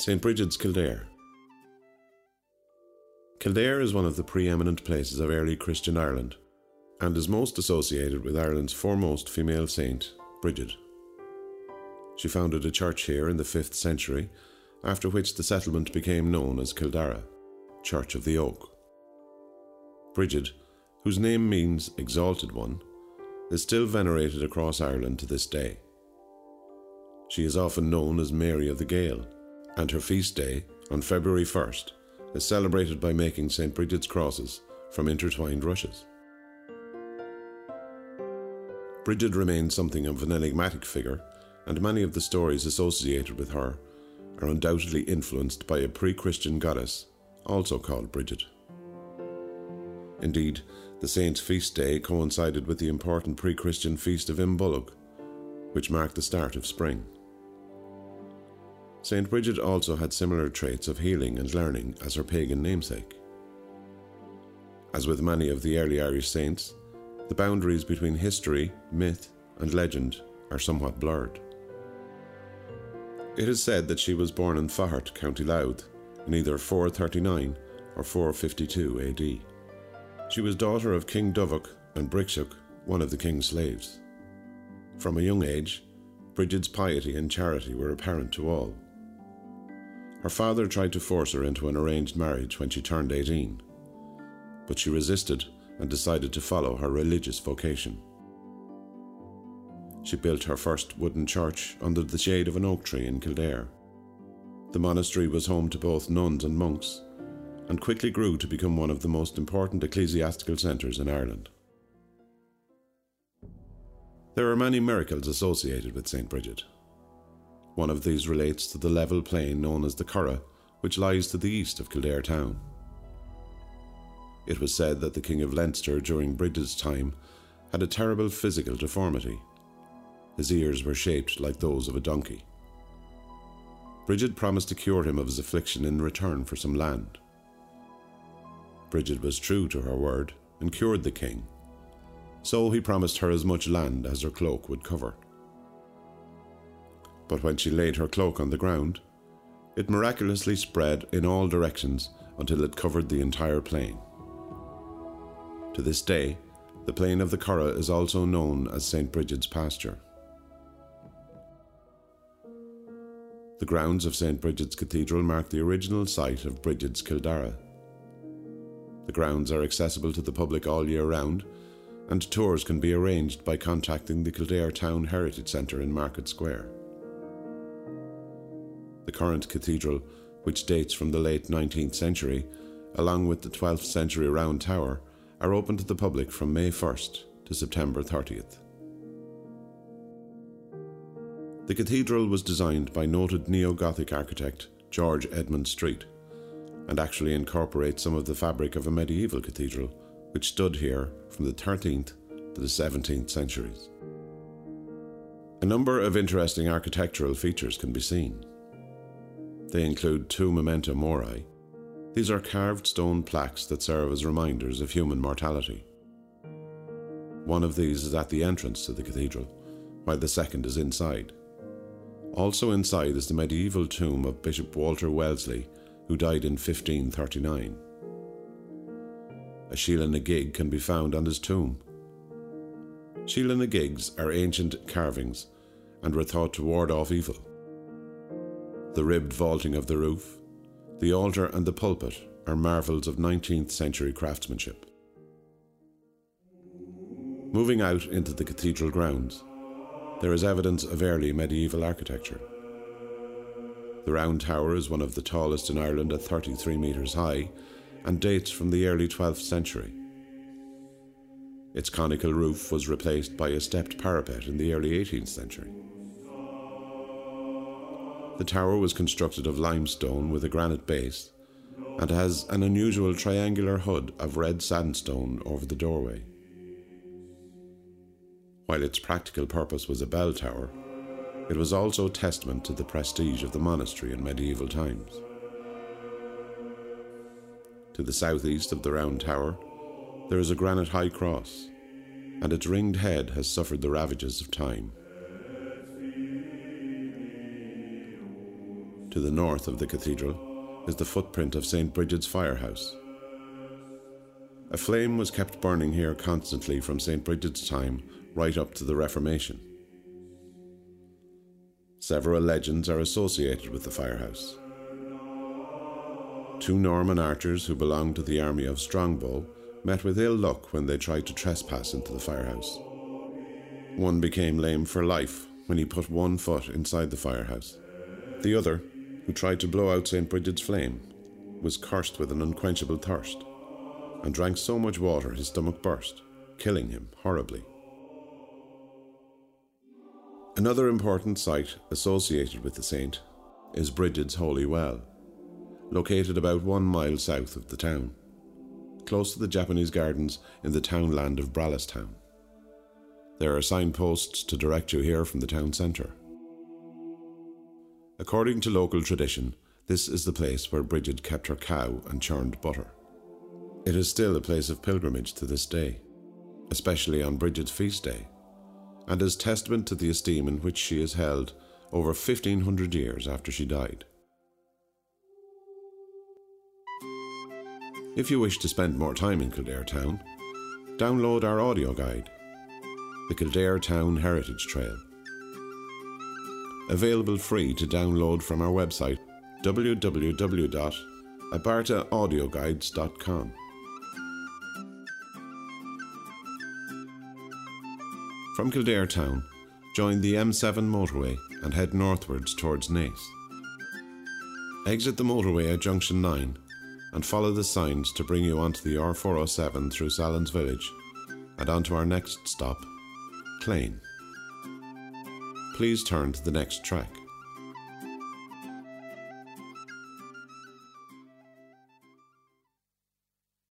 St. Brigid's Kildare. Kildare is one of the preeminent places of early Christian Ireland and is most associated with Ireland's foremost female saint, Brigid. She founded a church here in the 5th century, after which the settlement became known as Kildare, Church of the Oak. Brigid, whose name means exalted one, is still venerated across Ireland to this day. She is often known as Mary of the Gael and her feast day, on February 1st, is celebrated by making St. Brigid's crosses from intertwined rushes. Brigid remains something of an enigmatic figure, and many of the stories associated with her are undoubtedly influenced by a pre Christian goddess, also called Brigid. Indeed, the saint's feast day coincided with the important pre Christian feast of Imbolc, which marked the start of spring. St. Brigid also had similar traits of healing and learning as her pagan namesake. As with many of the early Irish saints, the boundaries between history, myth, and legend are somewhat blurred. It is said that she was born in Faughart, County Louth, in either 439 or 452 AD. She was daughter of King Dovach and Brictiach, one of the king's slaves. From a young age, Brigid's piety and charity were apparent to all. Her father tried to force her into an arranged marriage when she turned 18, but she resisted and decided to follow her religious vocation. She built her first wooden church under the shade of an oak tree in Kildare. The monastery was home to both nuns and monks, and quickly grew to become one of the most important ecclesiastical centres in Ireland. There are many miracles associated with St. Brigid. One of these relates to the level plain known as the Curragh, which lies to the east of Kildare town. It was said that the King of Leinster during Brigid's time had a terrible physical deformity. His ears were shaped like those of a donkey. Brigid promised to cure him of his affliction in return for some land. Brigid was true to her word and cured the king, so he promised her as much land as her cloak would cover but when she laid her cloak on the ground, it miraculously spread in all directions until it covered the entire plain. To this day, the plain of the Curragh is also known as St. Bridget's pasture. The grounds of St. Bridget's Cathedral mark the original site of Bridget's Kildare. The grounds are accessible to the public all year round, and tours can be arranged by contacting the Kildare Town Heritage Centre in Market Square the current cathedral, which dates from the late 19th century, along with the 12th century round tower, are open to the public from May 1st to September 30th. The cathedral was designed by noted neo Gothic architect George Edmund Street and actually incorporates some of the fabric of a medieval cathedral which stood here from the 13th to the 17th centuries. A number of interesting architectural features can be seen. They include two memento mori. These are carved stone plaques that serve as reminders of human mortality. One of these is at the entrance to the cathedral, while the second is inside. Also inside is the medieval tomb of Bishop Walter Wellesley, who died in 1539. A Síle na gig can be found on his tomb. Síle na gigs are ancient carvings and were thought to ward off evil the ribbed vaulting of the roof, the altar, and the pulpit are marvels of 19th century craftsmanship. Moving out into the cathedral grounds, there is evidence of early medieval architecture. The round tower is one of the tallest in Ireland at 33 metres high and dates from the early 12th century. Its conical roof was replaced by a stepped parapet in the early 18th century. The tower was constructed of limestone with a granite base and has an unusual triangular hood of red sandstone over the doorway. While its practical purpose was a bell tower, it was also testament to the prestige of the monastery in medieval times. To the southeast of the round tower, there is a granite high cross, and its ringed head has suffered the ravages of time. To the north of the cathedral is the footprint of St. Bridget's firehouse. A flame was kept burning here constantly from St. Bridget's time right up to the Reformation. Several legends are associated with the firehouse. Two Norman archers who belonged to the army of Strongbow met with ill luck when they tried to trespass into the firehouse. One became lame for life when he put one foot inside the firehouse. The other, who tried to blow out St. Brigid's flame, was cursed with an unquenchable thirst and drank so much water his stomach burst, killing him horribly. Another important site associated with the saint is Brigid's Holy Well, located about one mile south of the town, close to the Japanese gardens in the townland of Brallistown. There are signposts to direct you here from the town centre. According to local tradition, this is the place where Brigid kept her cow and churned butter. It is still a place of pilgrimage to this day, especially on Brigid's feast day, and is testament to the esteem in which she is held over 1500 years after she died. If you wish to spend more time in Kildare Town, download our audio guide, The Kildare Town Heritage Trail. Available free to download from our website www.abartaaudioguides.com. From Kildare Town, join the M7 motorway and head northwards towards Naas. Exit the motorway at junction 9 and follow the signs to bring you onto the R407 through Sallins Village and onto our next stop, Clane. Please turn to the next track.